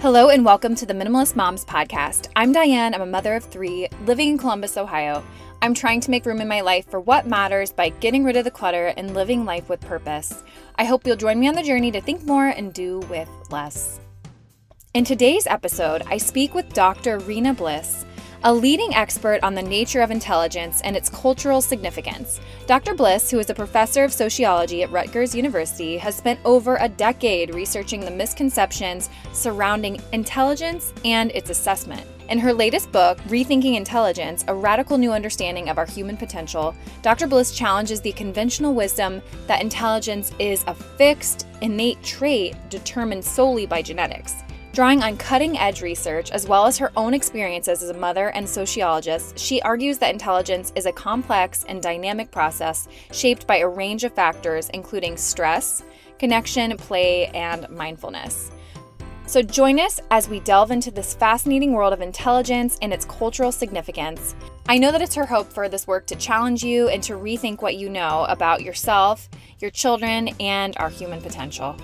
Hello and welcome to the Minimalist Moms podcast. I'm Diane. I'm a mother of three living in Columbus, Ohio. I'm trying to make room in my life for what matters by getting rid of the clutter and living life with purpose. I hope you'll join me on the journey to think more and do with less. In today's episode, I speak with Dr. Rina Bliss a leading expert on the nature of intelligence and its cultural significance. Dr. Bliss, who is a professor of sociology at Rutgers University, has spent over a decade researching the misconceptions surrounding intelligence and its assessment. In her latest book, Rethinking Intelligence A Radical New Understanding of Our Human Potential, Dr. Bliss challenges the conventional wisdom that intelligence is a fixed, innate trait determined solely by genetics. Drawing on cutting edge research as well as her own experiences as a mother and sociologist, she argues that intelligence is a complex and dynamic process shaped by a range of factors, including stress, connection, play, and mindfulness. So join us as we delve into this fascinating world of intelligence and its cultural significance. I know that it's her hope for this work to challenge you and to rethink what you know about yourself, your children, and our human potential.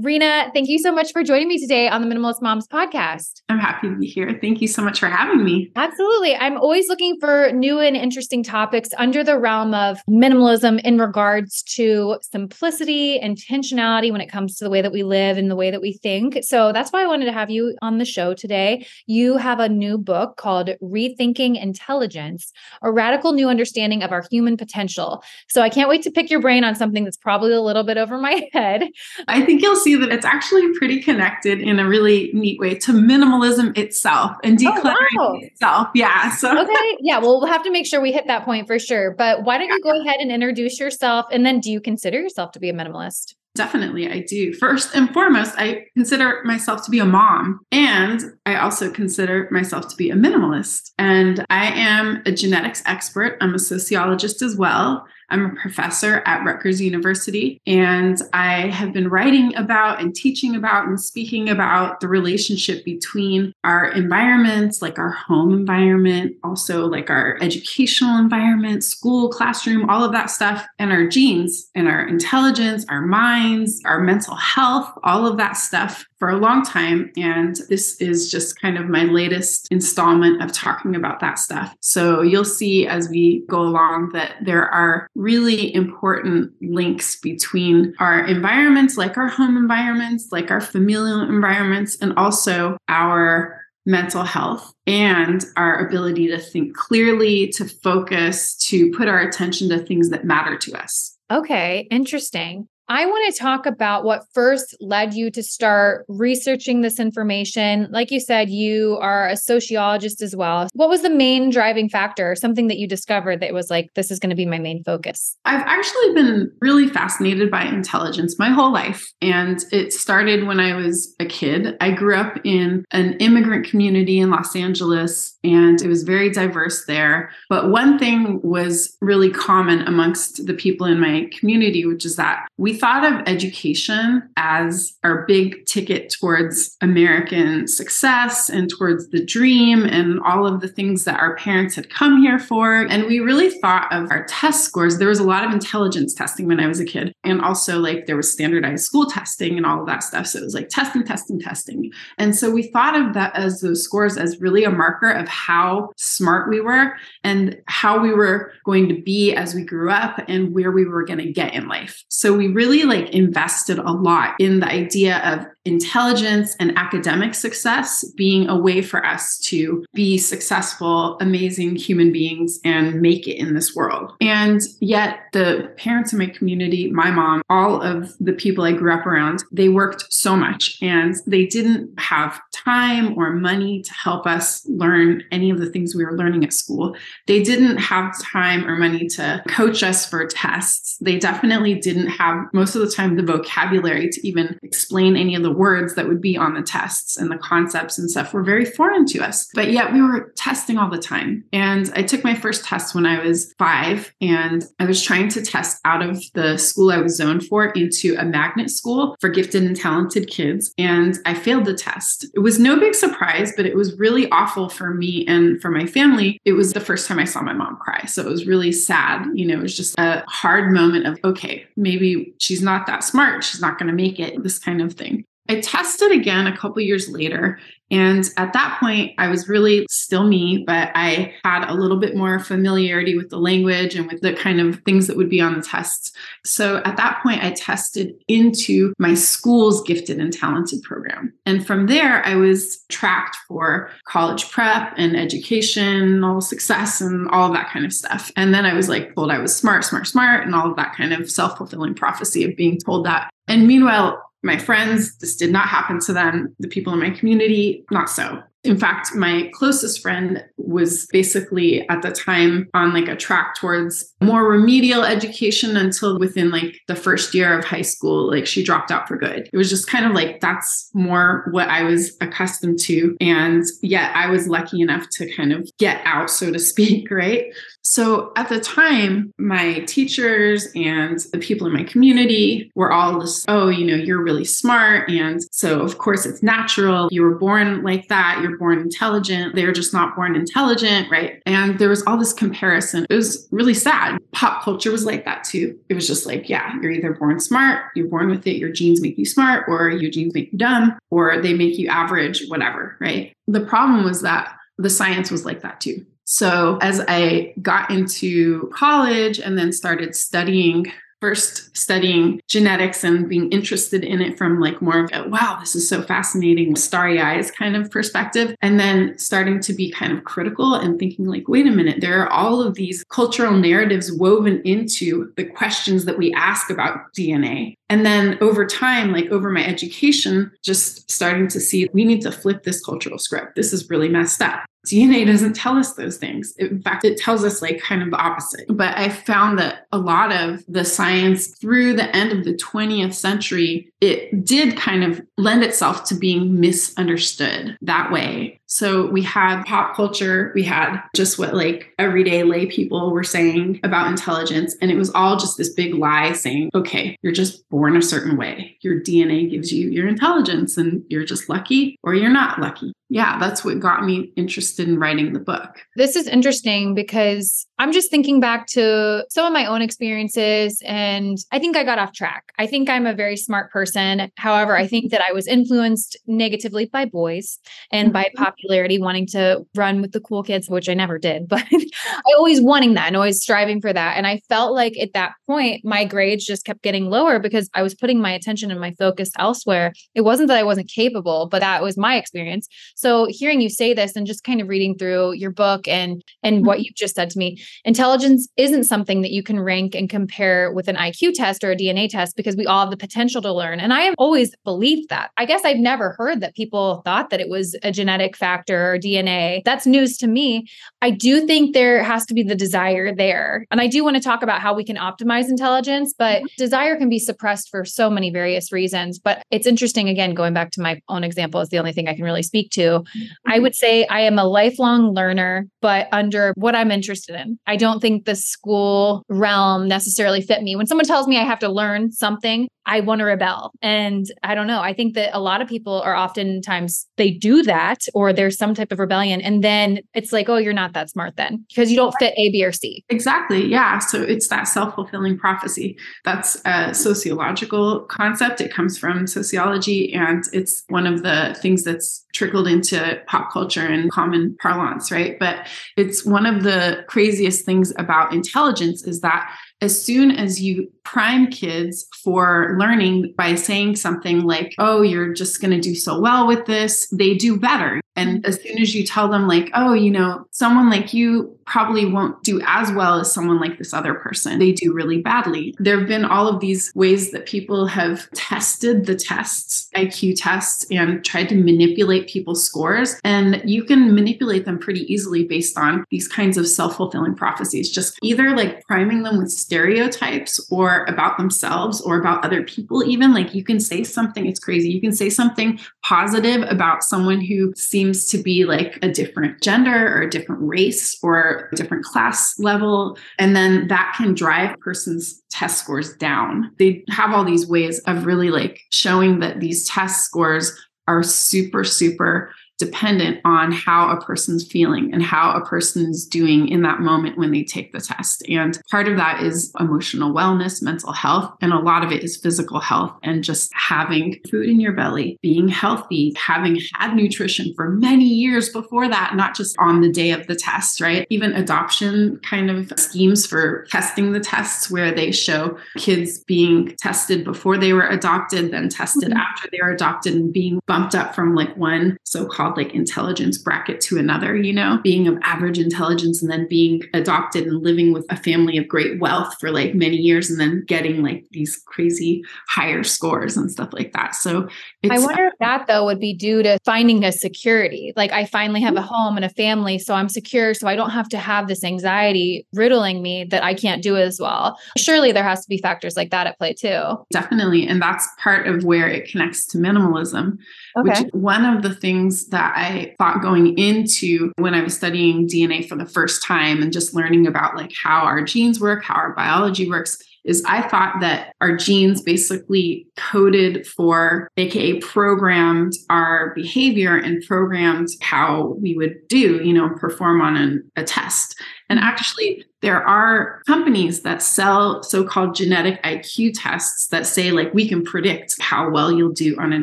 Rina, thank you so much for joining me today on the Minimalist Moms podcast. I'm happy to be here. Thank you so much for having me. Absolutely. I'm always looking for new and interesting topics under the realm of minimalism in regards to simplicity, intentionality when it comes to the way that we live and the way that we think. So that's why I wanted to have you on the show today. You have a new book called Rethinking Intelligence, a radical new understanding of our human potential. So I can't wait to pick your brain on something that's probably a little bit over my head. I think you'll see see that it's actually pretty connected in a really neat way to minimalism itself and oh, decluttering oh, wow. itself. Yeah. So okay. Yeah. Well, we'll have to make sure we hit that point for sure. But why don't you go ahead and introduce yourself? And then do you consider yourself to be a minimalist? Definitely, I do. First and foremost, I consider myself to be a mom, and I also consider myself to be a minimalist. And I am a genetics expert, I'm a sociologist as well. I'm a professor at Rutgers University, and I have been writing about and teaching about and speaking about the relationship between our environments, like our home environment, also like our educational environment, school, classroom, all of that stuff, and our genes and our intelligence, our minds, our mental health, all of that stuff for a long time. And this is just kind of my latest installment of talking about that stuff. So you'll see as we go along that there are really important links between our environments, like our home environments, like our familial environments, and also our mental health and our ability to think clearly, to focus, to put our attention to things that matter to us. Okay, interesting. I want to talk about what first led you to start researching this information. Like you said, you are a sociologist as well. What was the main driving factor, something that you discovered that was like, this is going to be my main focus? I've actually been really fascinated by intelligence my whole life. And it started when I was a kid. I grew up in an immigrant community in Los Angeles, and it was very diverse there. But one thing was really common amongst the people in my community, which is that we thought of education as our big ticket towards American success and towards the dream and all of the things that our parents had come here for. And we really thought of our test scores. There was a lot of intelligence testing when I was a kid. And also, like, there was standardized school testing and all of that stuff. So it was like testing, testing, testing. And so we thought of that as those scores as really a marker of how smart we were and how we were going to be as we grew up and where we were going to get in life. So we really like invested a lot in the idea of intelligence and academic success being a way for us to be successful, amazing human beings and make it in this world. And yet, the parents in my community, my mom, all of the people I grew up around, they worked so much and they didn't have time or money to help us learn any of the things we were learning at school. They didn't have time or money to coach us for tests. They definitely didn't have most of the time the vocabulary to even explain any of the words that would be on the tests and the concepts and stuff were very foreign to us. But yet we were testing all the time. And I took my first test when I was five, and I was trying to test out of the school I was zoned for into a magnet school for gifted and talented kids. And I failed the test. It was no big surprise, but it was really awful for me and for my family. It was the first time I saw my mom cry. So it was really sad. You know, it was just a hard moment of, okay, maybe she's not that smart. She's not going to make it, this kind of thing. I tested again a couple years later and at that point, I was really still me, but I had a little bit more familiarity with the language and with the kind of things that would be on the tests. So at that point, I tested into my school's gifted and talented program. And from there, I was tracked for college prep and education, all success, and all of that kind of stuff. And then I was like told I was smart, smart, smart, and all of that kind of self fulfilling prophecy of being told that. And meanwhile, my friends, this did not happen to them. The people in my community, not so. In fact, my closest friend was basically at the time on like a track towards more remedial education until within like the first year of high school, like she dropped out for good. It was just kind of like that's more what I was accustomed to. And yet I was lucky enough to kind of get out, so to speak, right? So at the time, my teachers and the people in my community were all just, oh, you know, you're really smart. And so, of course, it's natural. You were born like that. You're born intelligent. They're just not born intelligent, right? And there was all this comparison. It was really sad. Pop culture was like that too. It was just like, yeah, you're either born smart, you're born with it, your genes make you smart, or your genes make you dumb, or they make you average, whatever, right? The problem was that the science was like that too. So as I got into college and then started studying first studying genetics and being interested in it from like more of a wow this is so fascinating starry eyes kind of perspective and then starting to be kind of critical and thinking like wait a minute there are all of these cultural narratives woven into the questions that we ask about dna and then over time, like over my education, just starting to see we need to flip this cultural script. This is really messed up. DNA doesn't tell us those things. In fact, it tells us like kind of the opposite. But I found that a lot of the science through the end of the 20th century, it did kind of lend itself to being misunderstood that way. So we had pop culture, we had just what like everyday lay people were saying about intelligence. And it was all just this big lie saying, okay, you're just born a certain way. Your DNA gives you your intelligence and you're just lucky or you're not lucky yeah, that's what got me interested in writing the book. This is interesting because I'm just thinking back to some of my own experiences and I think I got off track. I think I'm a very smart person. However, I think that I was influenced negatively by boys and by mm-hmm. popularity, wanting to run with the cool kids, which I never did, but I always wanting that and always striving for that. And I felt like at that point, my grades just kept getting lower because I was putting my attention and my focus elsewhere. It wasn't that I wasn't capable, but that was my experience. So hearing you say this and just kind of reading through your book and and what mm-hmm. you've just said to me, intelligence isn't something that you can rank and compare with an IQ test or a DNA test because we all have the potential to learn. And I have always believed that. I guess I've never heard that people thought that it was a genetic factor or DNA. That's news to me. I do think there has to be the desire there. And I do want to talk about how we can optimize intelligence, but mm-hmm. desire can be suppressed for so many various reasons. But it's interesting, again, going back to my own example is the only thing I can really speak to I mm-hmm. would say I am a lifelong learner, but under what I'm interested in. I don't think the school realm necessarily fit me. When someone tells me I have to learn something, I want to rebel. And I don't know. I think that a lot of people are oftentimes they do that or there's some type of rebellion. And then it's like, oh, you're not that smart then because you don't fit A, B, or C. Exactly. Yeah. So it's that self fulfilling prophecy. That's a sociological concept. It comes from sociology and it's one of the things that's trickled into pop culture and common parlance, right? But it's one of the craziest things about intelligence is that as soon as you prime kids for learning by saying something like, oh, you're just going to do so well with this, they do better. And mm-hmm. as soon as you tell them, like, oh, you know, someone like you probably won't do as well as someone like this other person, they do really badly. There have been all of these ways that people have tested the tests, IQ tests, and tried to manipulate people's scores. And you can manipulate them pretty easily based on these kinds of self fulfilling prophecies, just either like priming them with stereotypes or about themselves or about other people, even. Like you can say something, it's crazy. You can say something positive about someone who seems to be like a different gender or a different race or a different class level. And then that can drive a person's test scores down. They have all these ways of really like showing that these test scores are super, super dependent on how a person's feeling and how a person is doing in that moment when they take the test. And part of that is emotional wellness, mental health, and a lot of it is physical health and just having food in your belly, being healthy, having had nutrition for many years before that, not just on the day of the test, right? Even adoption kind of schemes for testing the tests where they show kids being tested before they were adopted, then tested mm-hmm. after they were adopted and being bumped up from like one so called called like intelligence bracket to another, you know, being of average intelligence and then being adopted and living with a family of great wealth for like many years and then getting like these crazy higher scores and stuff like that. So I wonder if that though would be due to finding a security. Like I finally have a mm-hmm. home and a family, so I'm secure. So I don't have to have this anxiety riddling me that I can't do as well. Surely there has to be factors like that at play too. Definitely. And that's part of where it connects to minimalism, okay. which one of the things that that I thought going into when I was studying DNA for the first time and just learning about like how our genes work, how our biology works is I thought that our genes basically coded for, AKA programmed our behavior and programmed how we would do, you know, perform on an, a test. And actually, there are companies that sell so called genetic IQ tests that say, like, we can predict how well you'll do on an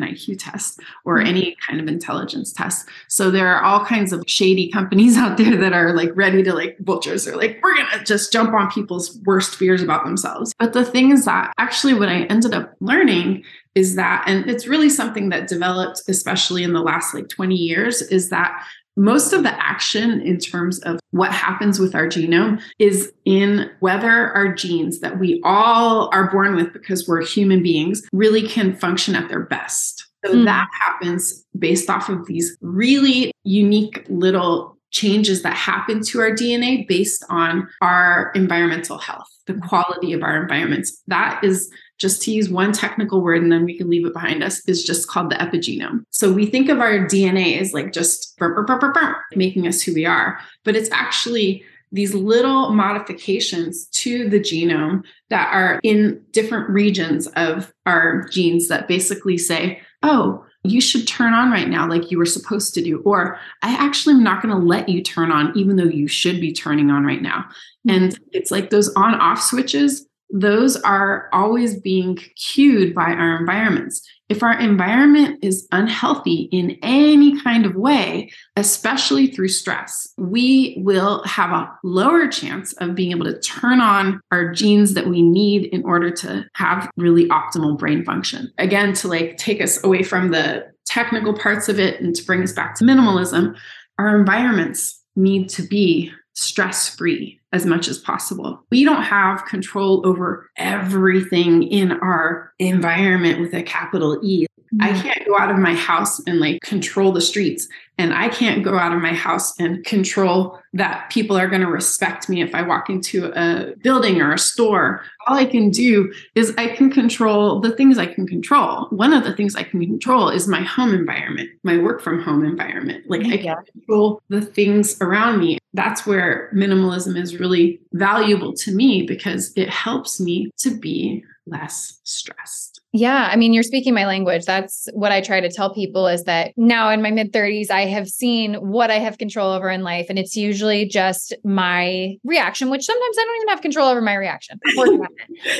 IQ test or mm-hmm. any kind of intelligence test. So there are all kinds of shady companies out there that are like ready to, like, vultures are like, we're going to just jump on people's worst fears about themselves. But the thing is that actually, what I ended up learning is that, and it's really something that developed, especially in the last like 20 years, is that most of the action in terms of what happens with our genome is in whether our genes that we all are born with because we're human beings really can function at their best. So mm. that happens based off of these really unique little changes that happen to our DNA based on our environmental health, the quality of our environments. That is just to use one technical word and then we can leave it behind us, is just called the epigenome. So we think of our DNA as like just making us who we are, but it's actually these little modifications to the genome that are in different regions of our genes that basically say, oh, you should turn on right now like you were supposed to do or i actually am not going to let you turn on even though you should be turning on right now. Mm-hmm. And it's like those on off switches those are always being cued by our environments. If our environment is unhealthy in any kind of way, especially through stress, we will have a lower chance of being able to turn on our genes that we need in order to have really optimal brain function. Again, to like take us away from the technical parts of it and to bring us back to minimalism, our environments need to be stress free as much as possible. We don't have control over everything in our environment with a capital E. I mm-hmm. can't go out of my house and like control the streets. And I can't go out of my house and control that people are going to respect me if I walk into a building or a store. All I can do is I can control the things I can control. One of the things I can control is my home environment, my work from home environment. Like I can control the things around me. That's where minimalism is really valuable to me because it helps me to be less stressed. Yeah, I mean, you're speaking my language. That's what I try to tell people is that now in my mid 30s, I have seen what I have control over in life. And it's usually just my reaction, which sometimes I don't even have control over my reaction.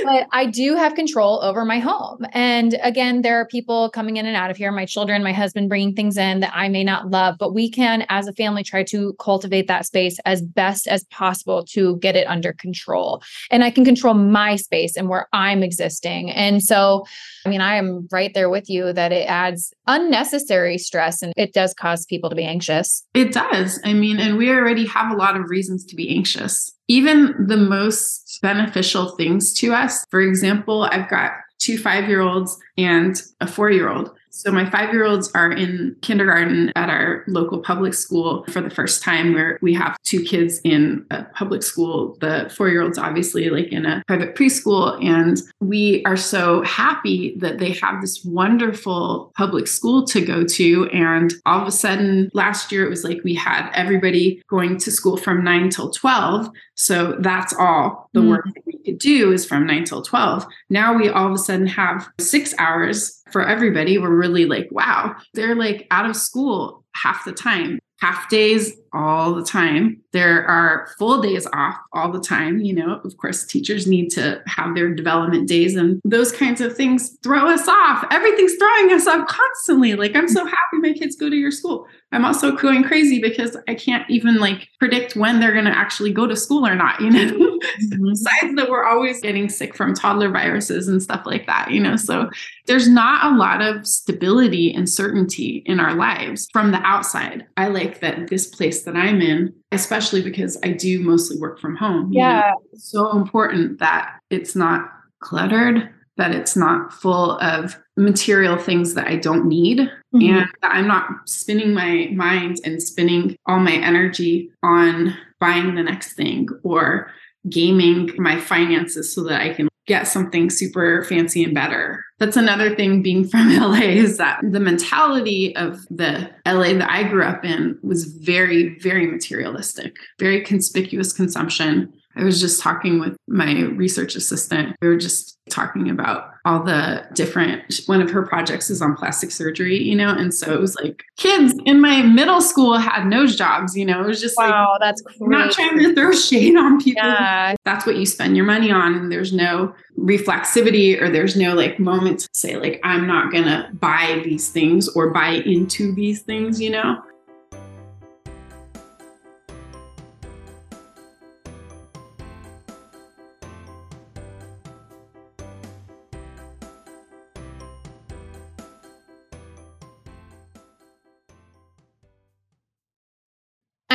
but I do have control over my home. And again, there are people coming in and out of here, my children, my husband bringing things in that I may not love, but we can, as a family, try to cultivate that space as best as possible to get it under control. And I can control my space and where I'm existing. And so, I mean, I am right there with you that it adds unnecessary stress and it does cause people to be anxious. It does. I mean, and we already have a lot of reasons to be anxious. Even the most beneficial things to us. For example, I've got two five year olds and a four year old. So my five year olds are in kindergarten at our local public school for the first time, where we have two kids in a public school. The four year olds, obviously, like in a private preschool. And we are so happy that they have this wonderful public school to go to. And all of a sudden, last year, it was like we had everybody going to school from nine till 12. So that's all the mm. work that we could do is from nine till 12. Now we all of a sudden have six hours for everybody. We're really like, wow, they're like out of school half the time half days all the time. There are full days off all the time. You know, of course, teachers need to have their development days and those kinds of things throw us off. Everything's throwing us off constantly. Like, I'm so happy my kids go to your school. I'm also going crazy because I can't even like predict when they're going to actually go to school or not, you know, mm-hmm. besides that we're always getting sick from toddler viruses and stuff like that, you know, so there's not a lot of stability and certainty in our lives from the outside. I like that this place that I'm in, especially because I do mostly work from home. Yeah. Know, so important that it's not cluttered that it's not full of material things that I don't need mm-hmm. and that I'm not spinning my mind and spinning all my energy on buying the next thing or gaming my finances so that I can get something super fancy and better. That's another thing being from LA is that the mentality of the LA that I grew up in was very, very materialistic, very conspicuous consumption. I was just talking with my research assistant. We were just talking about all the different, one of her projects is on plastic surgery, you know? And so it was like kids in my middle school had nose jobs, you know? It was just wow, like, that's crazy. not trying to throw shade on people. Yeah. That's what you spend your money on. And there's no reflexivity or there's no like moment to say, like, I'm not going to buy these things or buy into these things, you know?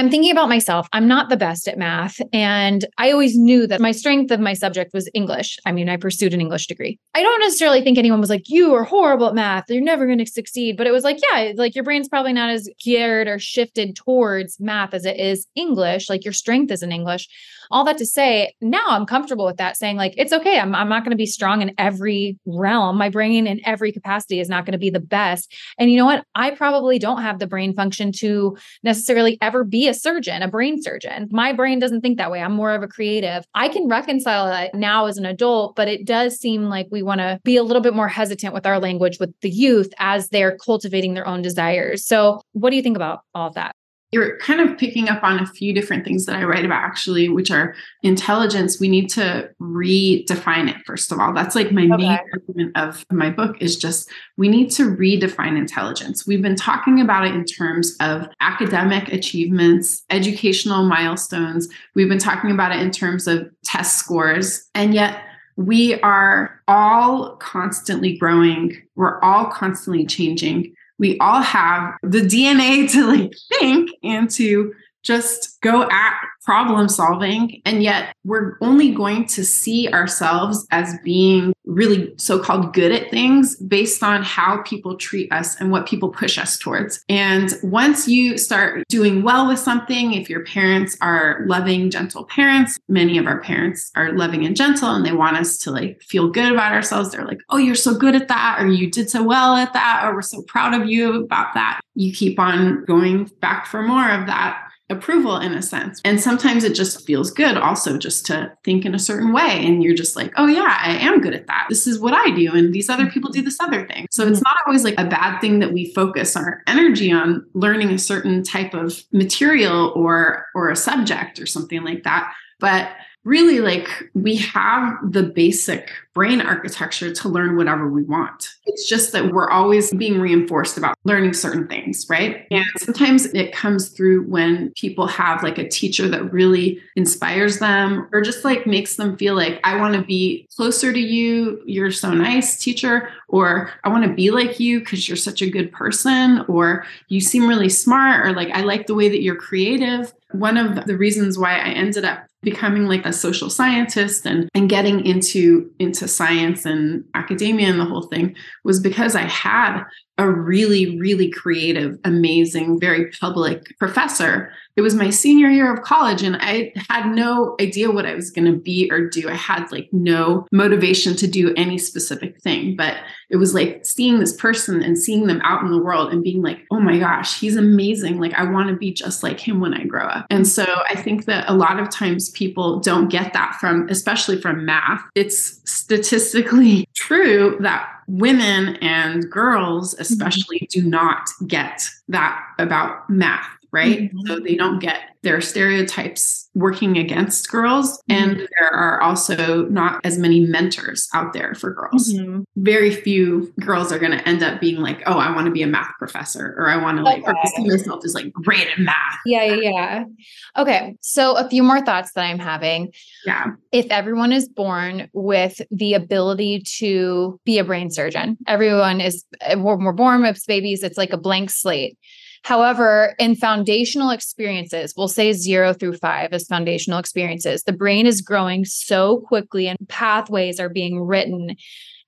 I'm thinking about myself. I'm not the best at math. And I always knew that my strength of my subject was English. I mean, I pursued an English degree. I don't necessarily think anyone was like, you are horrible at math. You're never going to succeed. But it was like, yeah, like your brain's probably not as geared or shifted towards math as it is English. Like your strength is in English all that to say, now I'm comfortable with that, saying like, it's okay. I'm, I'm not going to be strong in every realm. My brain in every capacity is not going to be the best. And you know what? I probably don't have the brain function to necessarily ever be a surgeon, a brain surgeon. My brain doesn't think that way. I'm more of a creative. I can reconcile that now as an adult, but it does seem like we want to be a little bit more hesitant with our language with the youth as they're cultivating their own desires. So, what do you think about all of that? You're kind of picking up on a few different things that I write about actually, which are intelligence. We need to redefine it, first of all. That's like my okay. main argument of my book is just we need to redefine intelligence. We've been talking about it in terms of academic achievements, educational milestones. We've been talking about it in terms of test scores. And yet, we are all constantly growing. We're all constantly changing we all have the DNA to like think and to just go at problem solving. And yet we're only going to see ourselves as being really so called good at things based on how people treat us and what people push us towards. And once you start doing well with something, if your parents are loving, gentle parents, many of our parents are loving and gentle and they want us to like feel good about ourselves. They're like, oh, you're so good at that, or you did so well at that, or we're so proud of you about that. You keep on going back for more of that approval in a sense. And sometimes it just feels good also just to think in a certain way. And you're just like, oh, yeah, I am good at that. This is what I do. And these other people do this other thing. So it's mm-hmm. not always like a bad thing that we focus our energy on learning a certain type of material or or a subject or something like that. But really like we have the basic brain architecture to learn whatever we want. It's just that we're always being reinforced about learning certain things, right? And sometimes it comes through when people have like a teacher that really inspires them or just like makes them feel like, I want to be closer to you. You're so nice, teacher. Or I want to be like you because you're such a good person. Or you seem really smart. Or like, I like the way that you're creative one of the reasons why I ended up becoming like a social scientist and, and getting into into science and academia and the whole thing was because I had a really, really creative, amazing, very public professor. It was my senior year of college, and I had no idea what I was going to be or do. I had like no motivation to do any specific thing, but it was like seeing this person and seeing them out in the world and being like, oh my gosh, he's amazing. Like, I want to be just like him when I grow up. And so I think that a lot of times people don't get that from, especially from math. It's statistically true that women and girls, mm-hmm. especially, do not get that about math, right? Mm-hmm. So they don't get there are stereotypes working against girls, mm-hmm. and there are also not as many mentors out there for girls. Mm-hmm. Very few girls are going to end up being like, "Oh, I want to be a math professor," or "I want to like okay. see myself as like great at math." Yeah, yeah, yeah. Okay, so a few more thoughts that I'm having. Yeah, if everyone is born with the ability to be a brain surgeon, everyone is. We're, we're born with babies. It's like a blank slate However, in foundational experiences, we'll say zero through five as foundational experiences, the brain is growing so quickly and pathways are being written.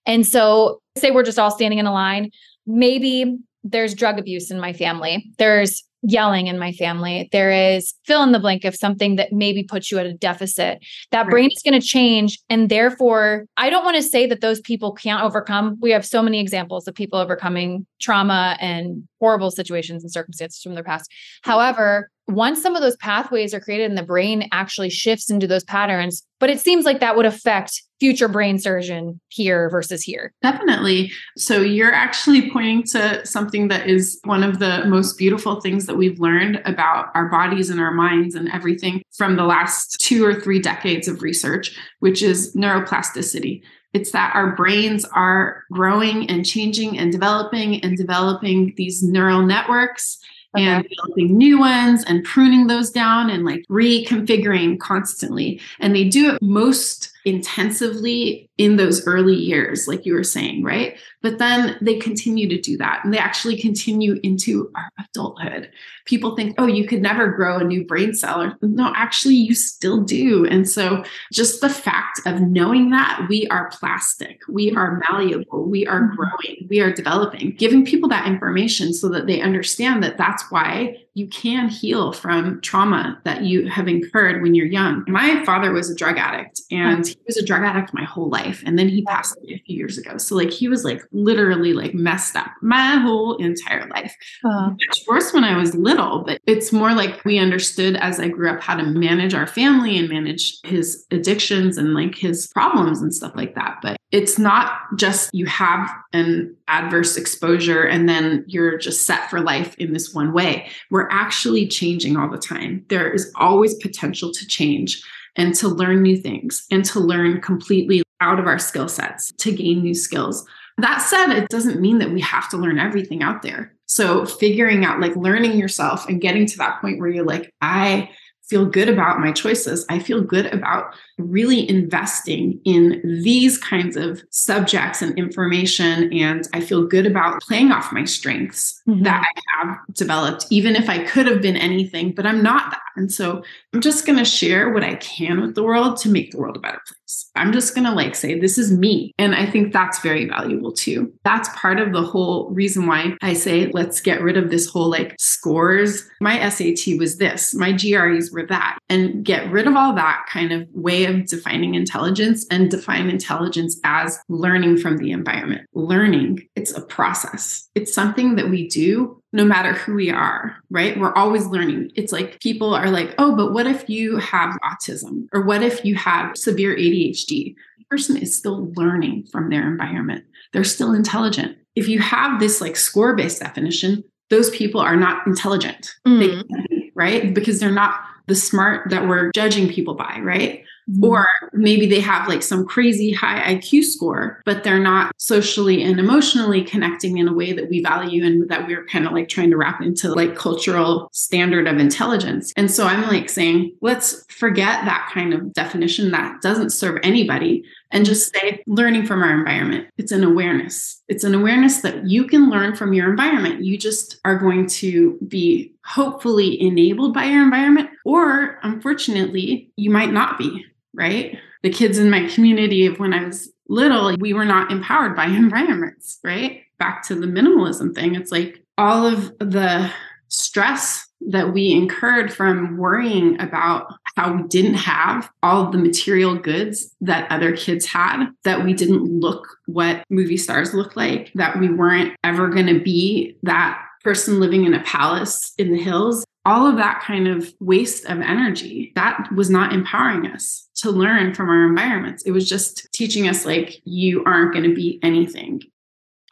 And so, say we're just all standing in a line, maybe there's drug abuse in my family, there's yelling in my family. There is fill in the blank of something that maybe puts you at a deficit. That right. brain is going to change. And therefore, I don't want to say that those people can't overcome. We have so many examples of people overcoming trauma and horrible situations and circumstances from their past. However, once some of those pathways are created and the brain actually shifts into those patterns, but it seems like that would affect future brain surgeon here versus here. Definitely. So you're actually pointing to something that is one of the most beautiful things that we've learned about our bodies and our minds and everything from the last two or three decades of research, which is neuroplasticity. It's that our brains are growing and changing and developing and developing these neural networks and developing new ones and pruning those down and like reconfiguring constantly. And they do it most intensively in those early years, like you were saying, right? But then they continue to do that and they actually continue into our adulthood. People think, oh, you could never grow a new brain cell. Or, no, actually, you still do. And so, just the fact of knowing that we are plastic, we are malleable, we are mm-hmm. growing, we are developing, giving people that information so that they understand that that's why you can heal from trauma that you have incurred when you're young. My father was a drug addict and he was a drug addict my whole life. And then he passed away a few years ago. So, like, he was like literally like messed up my whole entire life. Uh, Much worse when I was little, but it's more like we understood as I grew up how to manage our family and manage his addictions and like his problems and stuff like that. But it's not just you have an adverse exposure and then you're just set for life in this one way. We're actually changing all the time. There is always potential to change and to learn new things and to learn completely out of our skill sets to gain new skills. That said, it doesn't mean that we have to learn everything out there. So, figuring out like learning yourself and getting to that point where you're like, I feel good about my choices. I feel good about really investing in these kinds of subjects and information. And I feel good about playing off my strengths mm-hmm. that I have developed, even if I could have been anything, but I'm not that. And so I'm just going to share what I can with the world to make the world a better place. I'm just going to like say, this is me. And I think that's very valuable too. That's part of the whole reason why I say, let's get rid of this whole like scores. My SAT was this, my GREs were that, and get rid of all that kind of way of defining intelligence and define intelligence as learning from the environment. Learning, it's a process, it's something that we do no matter who we are, right? We're always learning. It's like people are like, oh, but what if you have autism? Or what if you have severe ADHD? The person is still learning from their environment. They're still intelligent. If you have this like score based definition, those people are not intelligent, mm. they, right? Because they're not the smart that we're judging people by, right? Mm-hmm. Or maybe they have like some crazy high IQ score, but they're not socially and emotionally connecting in a way that we value and that we're kind of like trying to wrap into like cultural standard of intelligence. And so I'm like saying, let's forget that kind of definition that doesn't serve anybody and just say learning from our environment. It's an awareness. It's an awareness that you can learn from your environment. You just are going to be hopefully enabled by your environment, or unfortunately, you might not be, right? The kids in my community of when I was little, we were not empowered by environments, right? Back to the minimalism thing. It's like all of the stress that we incurred from worrying about how we didn't have all the material goods that other kids had, that we didn't look what movie stars look like, that we weren't ever going to be that person living in a palace in the hills. All of that kind of waste of energy, that was not empowering us to learn from our environments. It was just teaching us, like, you aren't going to be anything.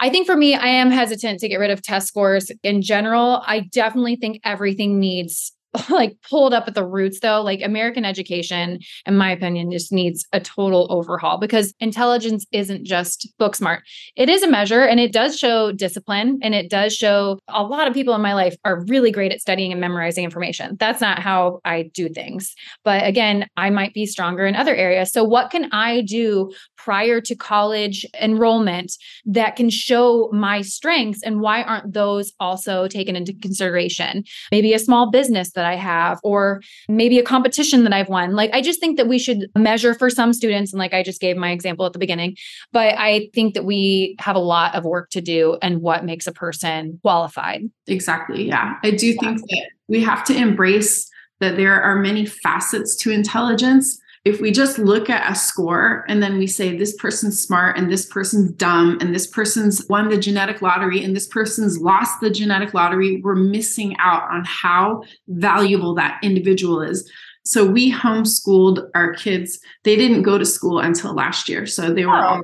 I think for me, I am hesitant to get rid of test scores in general. I definitely think everything needs like pulled up at the roots though like american education in my opinion just needs a total overhaul because intelligence isn't just book smart. It is a measure and it does show discipline and it does show a lot of people in my life are really great at studying and memorizing information. That's not how i do things. But again i might be stronger in other areas. So what can i do prior to college enrollment that can show my strengths and why aren't those also taken into consideration? Maybe a small business that I have, or maybe a competition that I've won. Like, I just think that we should measure for some students. And like I just gave my example at the beginning, but I think that we have a lot of work to do and what makes a person qualified. Exactly. Yeah. I do think that we have to embrace that there are many facets to intelligence if we just look at a score and then we say this person's smart and this person's dumb and this person's won the genetic lottery and this person's lost the genetic lottery, we're missing out on how valuable that individual is. So we homeschooled our kids. They didn't go to school until last year. So they were oh. all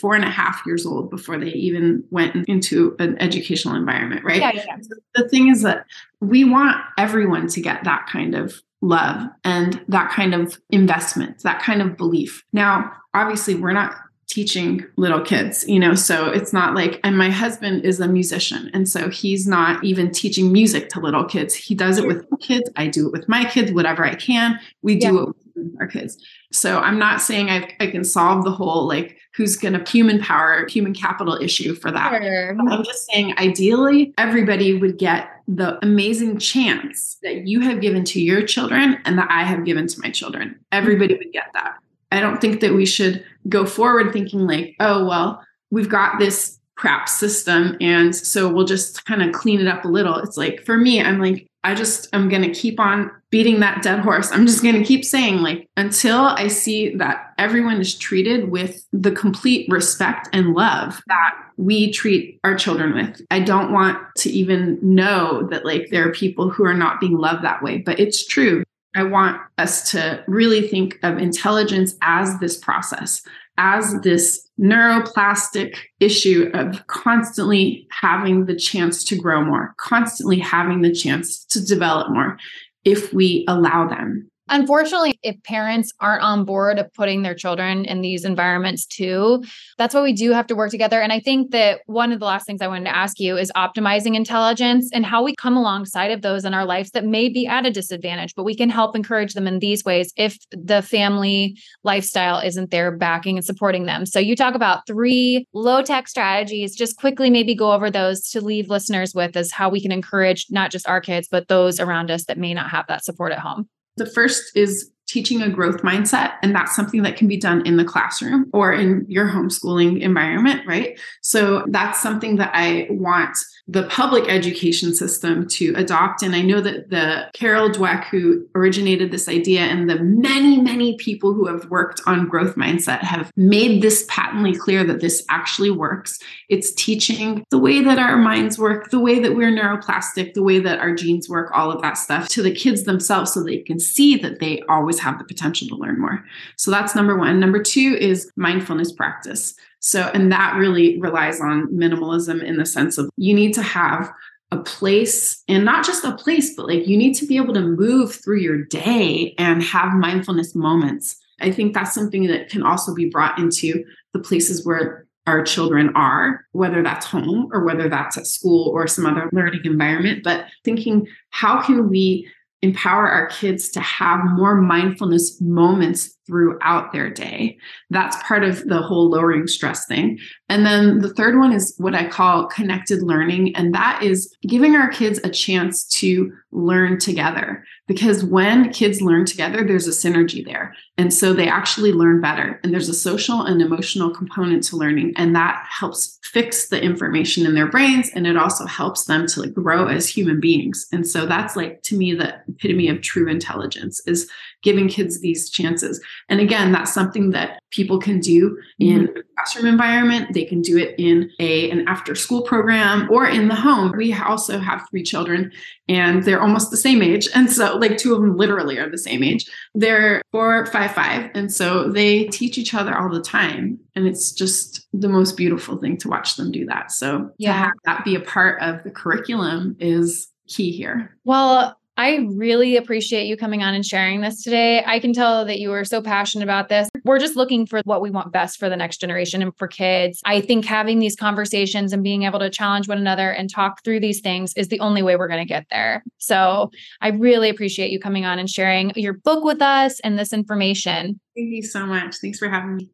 four and a half years old before they even went into an educational environment, right? Yeah, yeah. The thing is that we want everyone to get that kind of love and that kind of investment, that kind of belief. Now, obviously, we're not teaching little kids, you know, so it's not like, and my husband is a musician. And so he's not even teaching music to little kids. He does it with kids. I do it with my kids, whatever I can. We do yeah. it with our kids. So I'm not saying I, I can solve the whole like who's going to human power, human capital issue for that. Sure. I'm just saying, ideally, everybody would get the amazing chance that you have given to your children and that I have given to my children. Everybody would get that. I don't think that we should go forward thinking like, oh, well, we've got this crap system and so we'll just kind of clean it up a little. It's like for me, I'm like, I just am going to keep on beating that dead horse. I'm just going to keep saying, like, until I see that everyone is treated with the complete respect and love that we treat our children with. I don't want to even know that, like, there are people who are not being loved that way, but it's true. I want us to really think of intelligence as this process, as this neuroplastic issue of constantly having the chance to grow more, constantly having the chance to develop more if we allow them. Unfortunately, if parents aren't on board of putting their children in these environments too, that's why we do have to work together. And I think that one of the last things I wanted to ask you is optimizing intelligence and how we come alongside of those in our lives that may be at a disadvantage, but we can help encourage them in these ways if the family lifestyle isn't there backing and supporting them. So you talk about three low tech strategies. Just quickly, maybe go over those to leave listeners with as how we can encourage not just our kids, but those around us that may not have that support at home. The first is teaching a growth mindset. And that's something that can be done in the classroom or in your homeschooling environment, right? So that's something that I want the public education system to adopt. And I know that the Carol Dweck, who originated this idea, and the many, many people who have worked on growth mindset have made this patently clear that this actually works. It's teaching the way that our minds work, the way that we're neuroplastic, the way that our genes work, all of that stuff to the kids themselves so they can see that they always have the potential to learn more. So that's number one. Number two is mindfulness practice. So, and that really relies on minimalism in the sense of you need to have a place and not just a place, but like you need to be able to move through your day and have mindfulness moments I think that's something that can also be brought into the places where our children are, whether that's home or whether that's at school or some other learning environment. But thinking, how can we empower our kids to have more mindfulness moments throughout their day. That's part of the whole lowering stress thing. And then the third one is what I call connected learning. And that is giving our kids a chance to learn together. Because when kids learn together, there's a synergy there. And so they actually learn better. And there's a social and emotional component to learning. And that helps fix the information in their brains. And it also helps them to like grow as human beings. And so that's like, to me, the epitome of true intelligence is giving kids these chances. And again, that's something that people can do in mm-hmm. a classroom environment. They can do it in a an after school program or in the home. We also have three children and they're almost the same age. And so like two of them literally are the same age. They're four, five, five. And so they teach each other all the time. And it's just the most beautiful thing to watch them do that. So yeah. to have that be a part of the curriculum is key here. Well, I really appreciate you coming on and sharing this today. I can tell that you are so passionate about this. We're just looking for what we want best for the next generation and for kids. I think having these conversations and being able to challenge one another and talk through these things is the only way we're going to get there. So I really appreciate you coming on and sharing your book with us and this information. Thank you so much. Thanks for having me.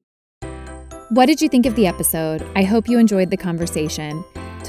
What did you think of the episode? I hope you enjoyed the conversation.